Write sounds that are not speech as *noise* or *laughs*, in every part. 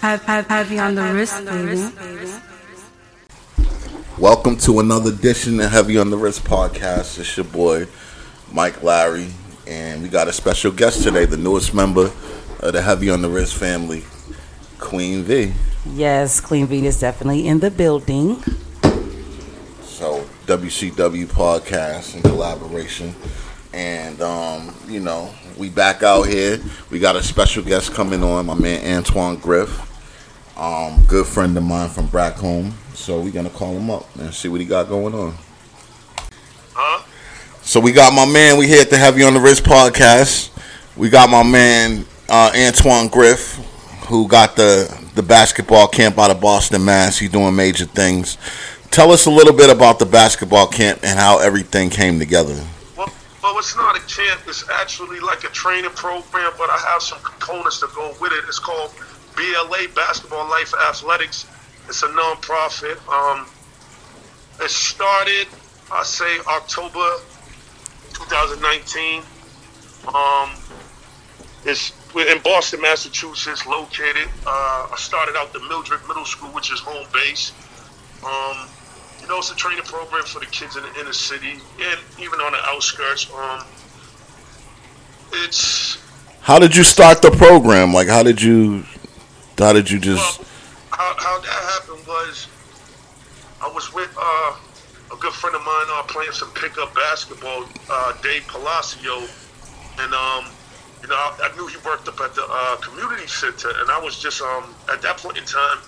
Have, have, have you on the wrist, baby. Welcome to another edition of Heavy on the Wrist podcast. It's your boy, Mike Larry, and we got a special guest today, the newest member of the Heavy on the Wrist family, Queen V. Yes, Queen V is definitely in the building. So, WCW podcast in collaboration. And, um, you know, we back out here. We got a special guest coming on, my man Antoine Griff. Um, good friend of mine from back home. So we're gonna call him up and see what he got going on. Huh? So we got my man. We here at the Heavy on the Wrist podcast. We got my man uh, Antoine Griff, who got the the basketball camp out of Boston, Mass. He's doing major things. Tell us a little bit about the basketball camp and how everything came together. Well, well, it's not a camp. It's actually like a training program, but I have some components to go with it. It's called BLA, Basketball Life Athletics. It's a non-profit. Um, it started, I say, October 2019. Um, it's we're in Boston, Massachusetts, located. Uh, I started out the Mildred Middle School, which is home base. Um, you know, it's a training program for the kids in the inner city and even on the outskirts. Um, it's How did you start the program? Like, how did you, how did you just? well, how, how that happened was I was with uh, a good friend of mine uh, playing some pickup basketball, uh, Dave Palacio, and um, you know I, I knew he worked up at the uh, community center, and I was just um, at that point in time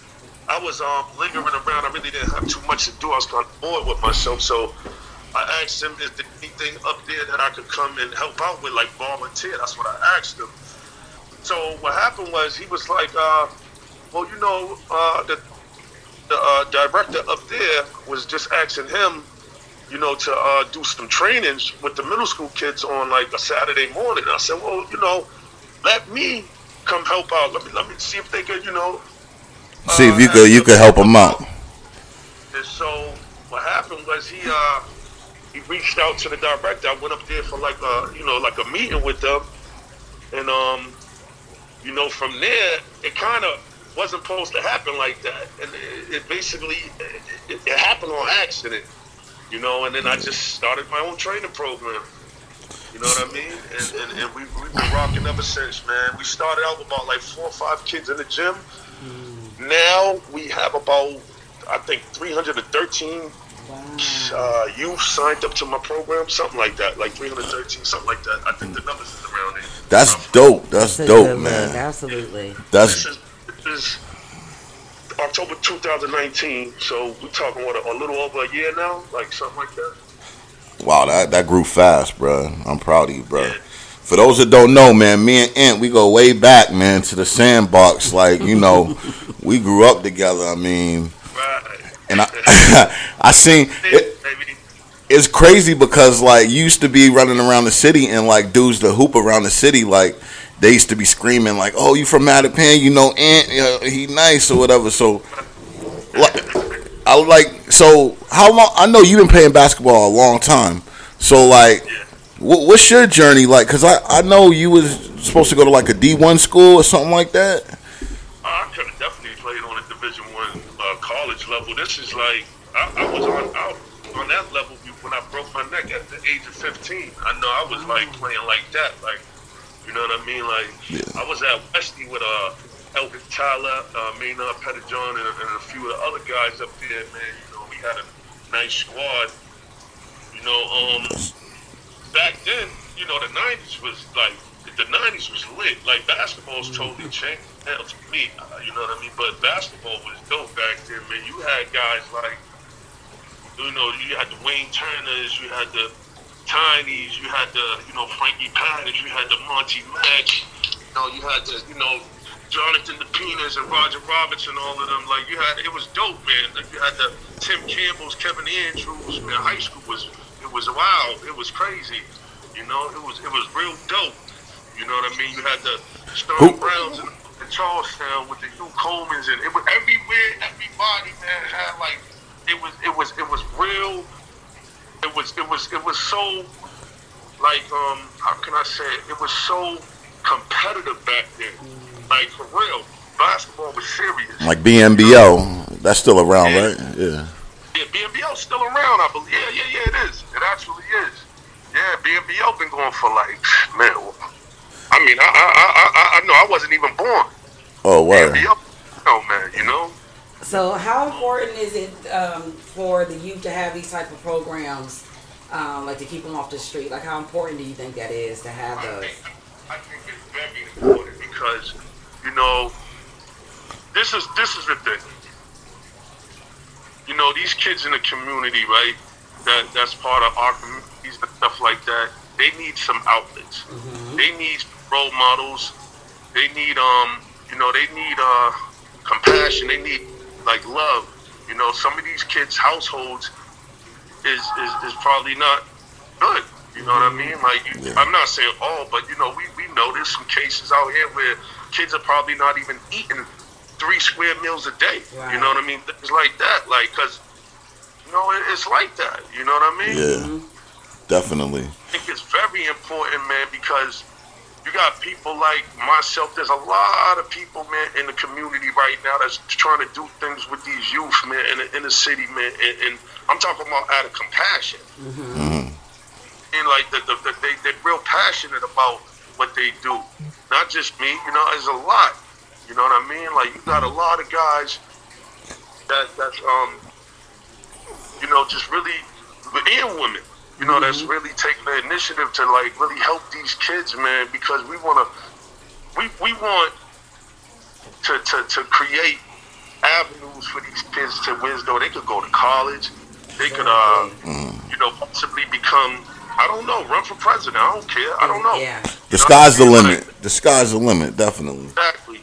I was um, lingering around. I really didn't have too much to do. I was kind of bored with myself, so I asked him if there anything up there that I could come and help out with, like volunteer. That's what I asked him. So what happened was he was like, uh, well, you know, uh, the the uh, director up there was just asking him, you know, to uh, do some trainings with the middle school kids on like a Saturday morning. I said, well, you know, let me come help out. Let me let me see if they could, you know. See if you could you could help them out. And so what happened was he uh he reached out to the director. I went up there for like a you know like a meeting with them, and um you know from there it kind of wasn't supposed to happen like that, and it, it basically it, it happened on accident, you know. And then I just started my own training program. You know what I mean? And, and, and we, we've been rocking ever since, man. We started out with about like four or five kids in the gym. Now we have about, I think, 313 uh, youth signed up to my program, something like that, like 313, something like that. I think the numbers is around there. That's dope. That's It's a dope, good man. Absolutely. This That's is, October 2019, so we're talking what a, little over a year now, like something like that. wow. That that grew fast, bro. I'm proud of you, bro. Yeah. For those that don't know, man, me and Ant, we go way back, man, to the sandbox. Like, you know, *laughs* we grew up together. I mean, Right. and I, *laughs* I seen *laughs* it, it's crazy because like you used to be running around the city and like dudes that hoop around the city, like they used to be screaming like, "Oh, you from Mattapan? You know Ant? You know, he nice or whatever." So, like, I like so how long? I know you've been playing basketball a long time. So like, what, what's your journey like? Because I I know you was supposed to go to like a D one school or something like that. I could have definitely played on a Division One uh, college level. This is like I, I was on out on that level when I broke my neck at the age of 15. I know I was like playing like that, like you know what I mean. Like Yeah. I was at Westy with uh, Elvis Tyler, uh, Maynard Pettijohn, and, and a few of the other guys up there. Man, you know we had a nice squad. You know, um, back then, you know, the '90s was like the '90s was lit. Like basketball's totally changed now to me. Uh, you know what I mean? But basketball was dope back then, man. You had guys like, you know, you had the Wayne Turners, you had the Tiny's, you had the, you know, Frankie Pattis, you had the Monty Mack, you know, you had the, you know, Jonathan the Penis and Roger Roberts and all of them. Like you had, it was dope, man. Like you had the Tim Campbell's, Kevin Andrews, man. High school was, it was wild. It was crazy. You know, it was, it was real dope. You know what I mean? You had the Stone Browns in, in Charlestown with the Hugh Coleman's, and it was everywhere. Everybody, man, had like, it was, it was, it was real. It was, it was, it was so like um how can I say it? It was so competitive back then. Like for real. basketball was serious. Like BNBL, that's still around, right? Yeah. Yeah, BNBL's still around, I believe. Yeah, yeah, yeah, it is. It actually is. Yeah, BNBL been going for like, man. I mean, I, I, I, I, I know I wasn't even born. Oh, wow. BNBL, oh man, you know. So, how important is it um, for the youth to have these type of programs, um, like to keep them off the street? Like, how important do you think that is to have I those? think, I think it's very important because, you know, this is this is the thing. You know, these kids in the community, right? That that's part of our communities and stuff like that. They need some outlets. They need role models. They need um, you know, they need uh compassion. They need like love. You know, some of these kids' households is is, is probably not good. You know what I mean? Like, you, Yeah. I'm not saying all, but you know, we we know there's some cases out here where kids are probably not even eating three square meals a day. Right. You know what I mean? Things like that, like, cause you know, it, it's like that. You know what I mean? Yeah. Definitely. I think it's very important, man, because you got people like myself. There's a lot of people, man, in the community right now that's trying to do things with these youth, man, in the inner city, man. And, and I'm talking about out of compassion. And like the, the, the, they, they're real passionate about what they do. Not just me, you know, there's a lot. You know what I mean? Like you got a lot of guys that that's um you know, just really and women, you know, that's really taking the initiative to like really help these kids, man, because we wanna we we want to to, to create avenues for these kids to wisdom. They could go to college, they could uh you know, possibly become I don't know, run for president. I don't care. I don't know. Yeah. The sky's the limit. The sky's the limit, definitely. Exactly.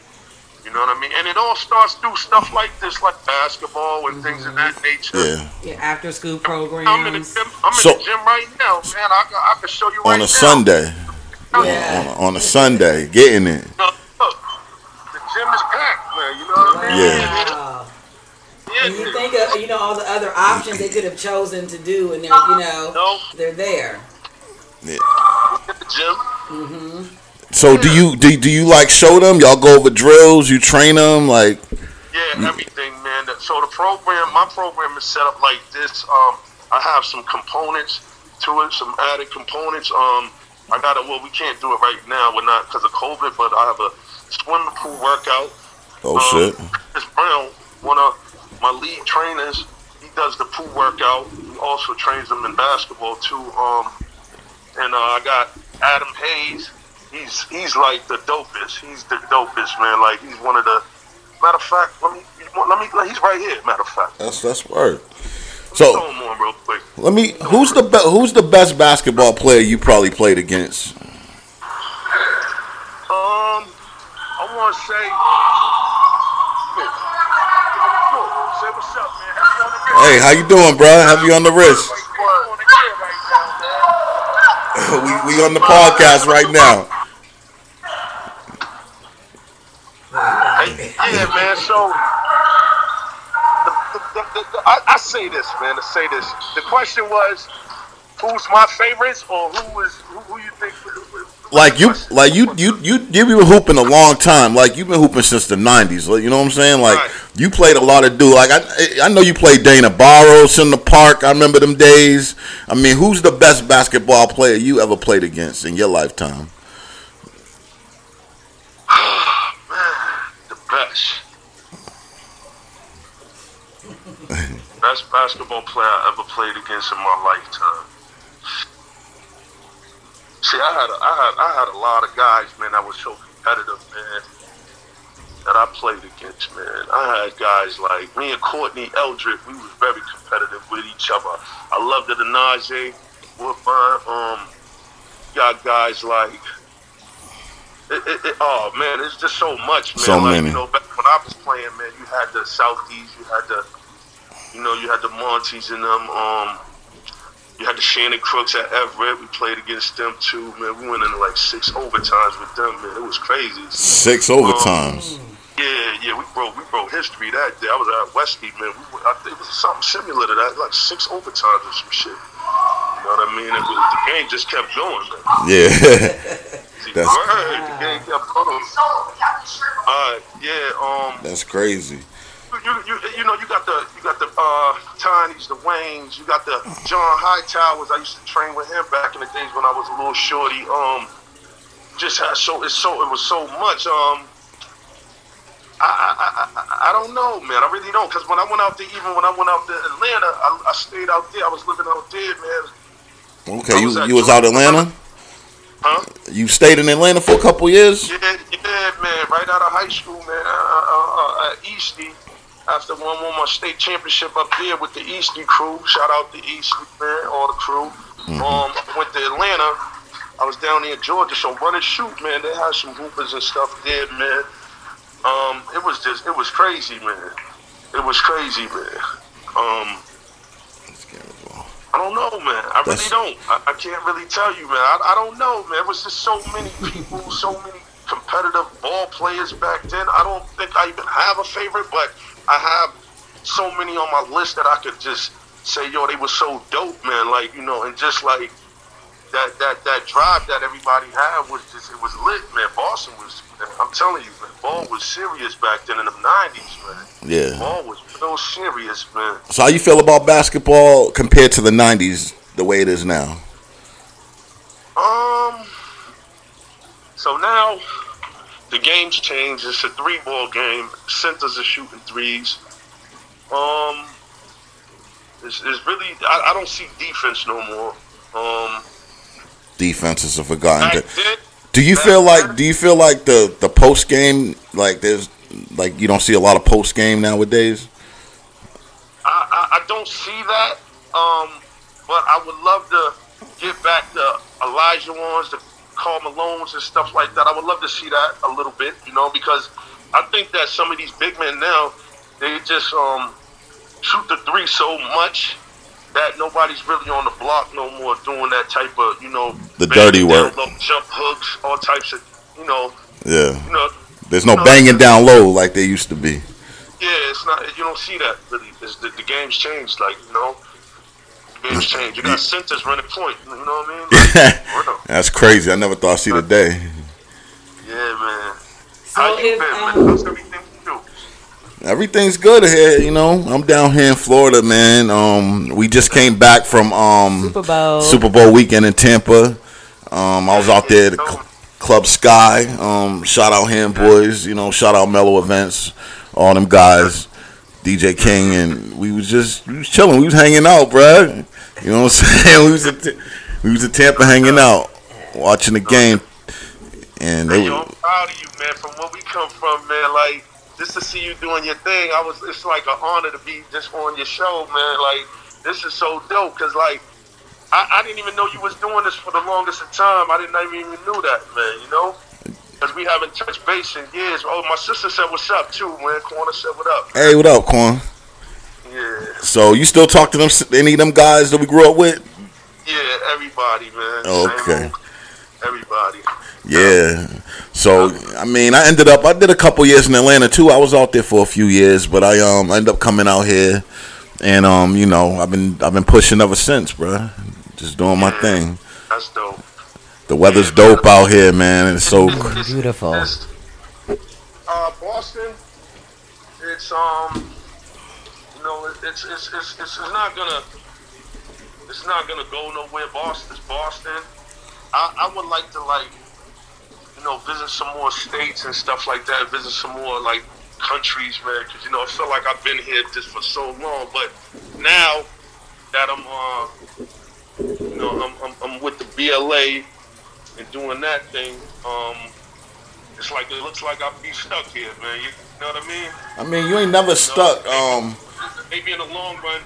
You know what I mean? And it all starts through stuff like this, like basketball and things of that nature. Yeah. Yeah, after school I'm in the programs. gym. I'm So- in the gym right now, man. I, can- I can show you right On now. a Sunday. Yeah. On, on a Sunday, getting it. Look, look, the gym is packed, man. You know what I mean? Yeah. Wow. Yeah. And you think of you know all the other options they could have chosen to do, and they're you know No, they're there. at the gym. Mm-hmm. So do you do, do you like show them? Y'all go over drills, you train them like Yeah, everything, man. So the program, my program is set up like this. Um, I have some components to it, some added components. Um, I got to Well, we can't do it right now. We're not because of COVID, but I have a swimming pool workout. oh Um, shit. Chris Brown, one of my lead trainers, he does the pool workout. He also trains them in basketball too. Um, and uh, I got Adam Hayes. He's he's like the dopest. He's the dopest man. Like he's one of the. Matter of fact, let me let me. He's right here. Matter of fact, That's that's word. So on let me who's the be, who's the best basketball player you probably played against? Um, I want to say. Look, look, Say what's up, man. Have you on the wrist? Hey, how you doing, bro? Have you on the wrist? You on the gear right now, man. we we on the podcast right now. Hey, yeah, So, the, the, the, I, I say this, man. To say this, the question was, who's my favorites, or who was who, who you think? Like you, like you, you, you, you been hooping a long time. Like you've been hooping since the '90s. Like, you know what I'm saying? Like Right. you played a lot of dude. Like I, I know you played Dana Barros in the park. I remember them days. I mean, who's the best basketball player you ever played against in your lifetime? *sighs* Man, the best. *laughs* best basketball player I ever played against in my lifetime. See, I had a, I had I had a lot of guys, man, that was so competitive, man. That I played against, man. I had guys like me and Courtney Eldred. We was very competitive with each other. I loved it, Anaje, Woodbine. Um, got guys like it, it, it, oh man, it's just so much, man. So like, many. You know, back when I was playing, man, you had the Southeast, you had the, you know, you had the Monties and them. Um, you had the Shannon Crooks at Everett. We played against them too, man. We went into like six overtimes with them, man. It was crazy. Six overtimes. Yeah, yeah, we broke we broke history that day. I was at Westgate, man. We, were- I think it was something similar to that, like six overtimes or some shit. You know what I mean? It was, the game just kept going, man. Yeah. crazy. *laughs* *laughs* That's- Word, the game kept going. Alright, yeah, um, That's crazy. You, you, you know, you got the you got the uh, Tiny's, the Waynes, you got the John Hightowers. I used to train with him back in the days when I was a little shorty. Um, just had so it's so it was so much. Um, I I, I, I- don't know, man. I really don't, because when I went out there, even when I went out to Atlanta, I, I stayed out there. I was living out there, man. Okay, I you was you was out Atlanta. Huh? You stayed in Atlanta for a couple years. Yeah, yeah, man. Right out of high school, man. Uh, uh, uh, Eastie, after one won my state championship up there with the Eastie crew. Shout out to Eastie, man, all the crew. Um, I went to Atlanta. I was down there in Georgia, so run and shoot, man. They had some hoopers and stuff there, man. Um, it was just, it was crazy, man. It was crazy, man. Um, I don't know, man. I really don't. I, I can't really tell you, man. I, I don't know, man. It was just so many people, so many competitive ball players back then. I don't think I even have a favorite, but I have so many on my list that I could just say, yo, they were so dope, man. Like, you know, and just like that that that drive that everybody had was just it was lit, man. Boston was I'm telling you, man, ball was serious back then in the nineties, man. Yeah. Ball was real serious, man. So how you feel about basketball compared to the '90s, the way it is now? Um. So now the game's changed. It's a three ball game. Centers are shooting threes. Um. It's, it's really I, I don't see defense no more. Um. Defenses are forgotten. Then, Do you feel like do you feel like the the post game like there's like you don't see a lot of post game nowadays? I, I, I don't see that. Um, but I would love to get back to Olajuwons, the Carl Malones and stuff like that. I would love to see that a little bit, you know, because I think that some of these big men now, they just um, shoot the three so much that nobody's really on the block no more doing that type of, you know, The dirty work. low, jump hooks, all types of, you know, Yeah. you know, There's no banging down low like they used to be. Yeah, it's not. You don't see that really. It's the, the game's changed. Like you know, game's changed. You got centers running point. You know what I mean? *laughs* Like. That's crazy. I never thought I'd see the day. yeah, man. So How you if been, man? um, How's everything with you? Everything's good here, you know. I'm down here in Florida, man. Um, we just came back from um Super Bowl. Super Bowl weekend in Tampa. Um, I was out there at Cl- Club Sky. Um, shout out him boys, you know. Shout out Mellow Events, all them guys, DJ King, and we was just we was chilling. We was hanging out, bruh. You know what I'm *laughs* saying? We was at, T- we was at Tampa hanging out, watching the game, and they yo, were, I'm proud of you, man. From where we come from, man. Like just to see you doing your thing, I was. It's like an honor to be just on your show, man. Like this is so dope because like. I, I didn't even know you was doing this for the longest of time. I didn't even knew that, man. You know, because we haven't touched base in years. Oh, my sister said what's up too, man. Corner said what up. hey, what up, Quan? Yeah, So you still talk to them? Any of them guys that we grew up with? yeah, everybody, man. Oh, okay. Everybody. Yeah. So I mean, I ended up. I did a couple years in Atlanta too. I was out there for a few years, but I um I ended up coming out here, and um you know I've been I've been pushing ever since, bro. Just doing my Yeah. thing. That's dope. The weather's dope out here, man. It's so Beautiful. uh, Boston. It's um, you know, it's it's it's it's, it's not gonna it's not gonna go nowhere. Boston's Boston. I I would like to like you know visit some more states and stuff like that. Visit some more like countries, man. Because you know I feel like I've been here just for so long, but now that I'm uh you know I'm I'm, I'm with the BLA and doing that thing. Um, it's like it looks like I'll be *laughs* stuck here, man. You know what I mean? I mean, you ain't never stuck. Um, Maybe in the long run,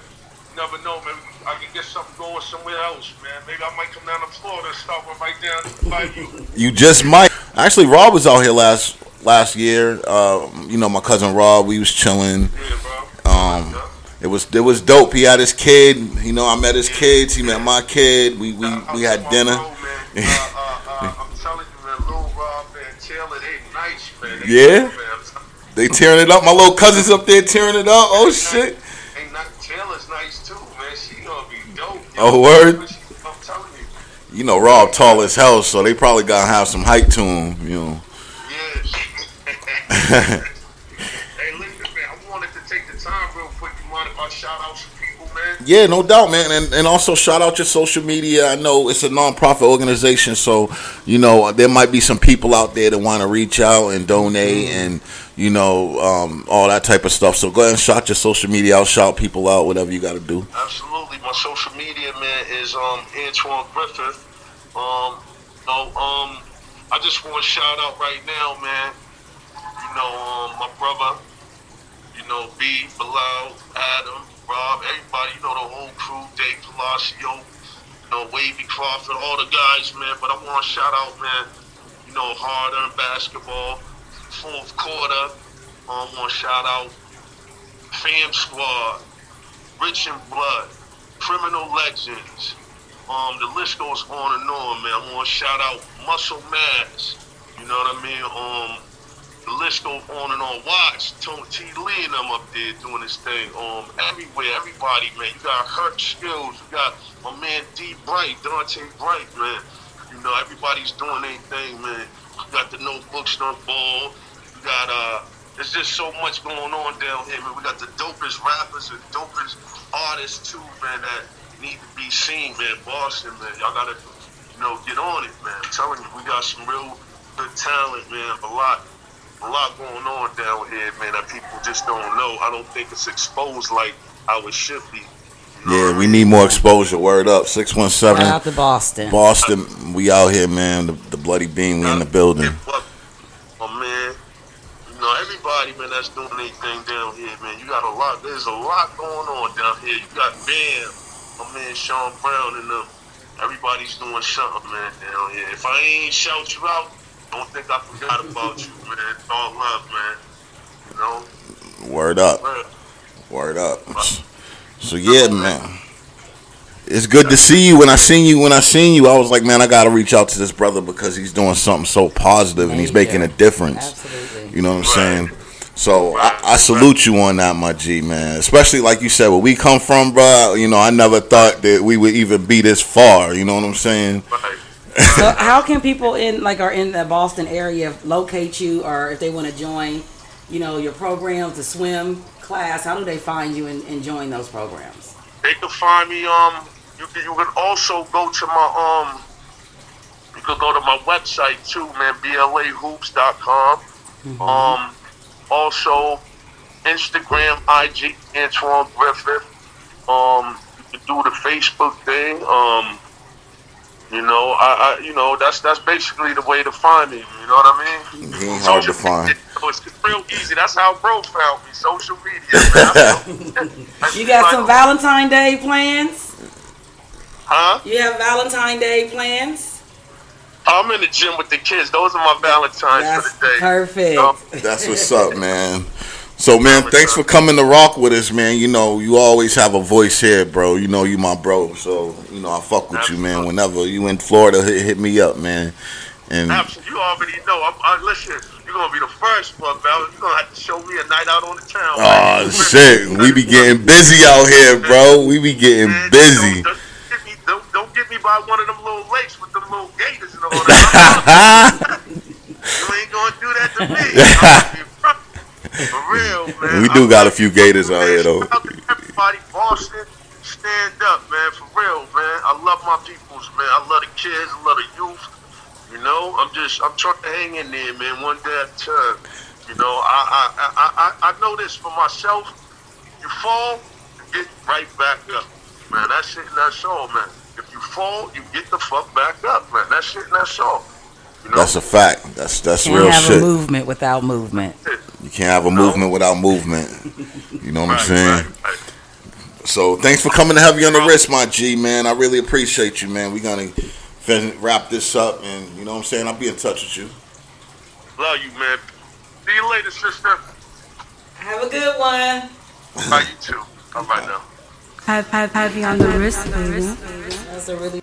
you never know, man. I can get something going somewhere else, man. Maybe I might come down to Florida and start one right down by you. *laughs* you just might. Actually, Rob was out here last last year. Uh, you know, my cousin Rob. We was chilling. Yeah, bro. Um, it was it was dope. He had his kid. You know, I met his kids. He met my kid. We we, we had dinner. road, uh, uh, I'm telling you, man, Lil Rob and Taylor, they nice, man. They Yeah? good, man. I'm telling you. They tearing it up. My little cousin's up there tearing it up. Oh shit. Ain't not Taylor's nice too, man. She gonna be dope. Oh, word? I'm telling you. You know, Rob tall as hell, so they probably gotta have some height to him. You know. Yes. *laughs* *laughs* hey, listen, man. I wanted to take the time real quick. You mind if I shout out some people, man? Yeah, no doubt, man. And and also shout out your social media. I know it's a non-profit organization, so you know there might be some people out there that want to reach out and donate and you know um, all that type of stuff. So go ahead and shout your social media out, shout people out, whatever you got to do. Absolutely. My social media, man, is um Antoine Griffith. Um, no, um, I just want to shout out right now, man. You know, um, my brother, you know, B, Bilal, Adam, Rob, everybody, you know, the whole crew, Dave Palacio, you know, Wavy Crawford, all the guys, man. But I want to shout out, man, you know, Hard Earned Basketball, fourth quarter. I want to shout out Fam Squad, Rich and Blood, Criminal Legends. Um, the list goes on and on, man. I want to shout out Muscle Mass. You know what I mean? Um, the list goes on and on. Watch Tony T. Lee and them up there doing this thing. Um, everywhere, everybody, man. You got Hurt Skills. You got my man D. Bright, Dante Bright, man. You know, everybody's doing their thing, man. You got the notebooks, on ball. You got uh, there's just so much going on down here, man. We got the dopest rappers and dopest artists too, man. That need to be seen, man. Boston, man. Y'all gotta, you know, get on it, man. I'm telling you, we got some real good talent, man. A lot, a lot going on down here, man. That people just don't know. I don't think it's exposed like how it should be. You know what Yeah, we need more exposure. Word up, six one Shout seven out to Boston. Boston. We out here, man. The, the bloody beam. We in the building. Yeah, but, man, you know, everybody, man, that's doing anything down here, man. You got a lot, there's a lot going on down here. You got Bam, my man Sean Brown, and them. Everybody's doing something, man, down here. If I ain't shout you out, don't think I forgot about you, man. It's all love, man. You know? Word up. Man, Word up. So yeah, man. It's good to see you. When I seen you, when I seen you, I was like, man, I gotta reach out to this brother because he's doing something so positive and he's making a difference. Absolutely. You know what I'm Right. saying? So I, I salute you on that, my G, man. Especially like you said, where we come from, bro. You know, I never thought that we would even be this far. You know what I'm saying? So how can people in like are in the Boston area locate you, or if they want to join, you know, your programs, the swim class? How do they find you and, and join those programs? They can find me. Um, you can you can also go to my um. You can go to my website too, man. BLAHoops.com. Um, also Instagram, IG, Antoine Griffith. Um, you can do the Facebook thing. Um, you know, I, I, you know, that's that's basically the way to find me. You know what I mean? He ain't hard to Social media, find. so it's real easy. That's how bro found me. Social media. Man. *laughs* You got like- some Valentine Day plans? Huh? You have Valentine Day plans? I'm in the gym with the kids. Those are my Valentines That's for the day. perfect. Um, That's what's up, man. So, man, thanks for coming to rock with us, man. You know, you always have a voice here, bro. You know, you my bro. So, you know, I fuck with you, man. Whenever you in Florida, hit, hit me up, man. And Absolutely. You already know. I'm, I, listen, you're going to be the first one, Val. You're to have to show me a night out on the town. oh man. Ah, *laughs* shit, we be getting busy out here, bro. We be getting Man, busy. Don't, don't, get me, don't, don't get me by one of them little lakes with them little gators and all that. *laughs* you ain't going to do that to me. *laughs* I'm gonna be front. For real, man. We do I got a few gators out here, though. Shout out to Everybody, Boston, stand up, man. For real, man. I love my peoples, man. I love the kids. I love the youth. You know, I'm just, I'm trying to hang in there, man, one day at a time. You know, I, I, I, I, I know this for myself. You fall, you get right back up, man. That's it, and that's all, man. If you fall, you get the fuck back up, man. That's it, and that's all. You know? That's a fact. That's that's Can't real have shit. a movement without movement. You can't have a movement without movement. You know what I'm saying? right, right. So thanks for coming to have you on the wrist, my G, man. I really appreciate you, man. We're gonna fin- wrap this up, and you know what I'm saying. I'll be in touch with you. Love you, man. See you later, sister. Have a good one. Bye, you too. All right now. Have, have, have you on the wrist, baby. That's a really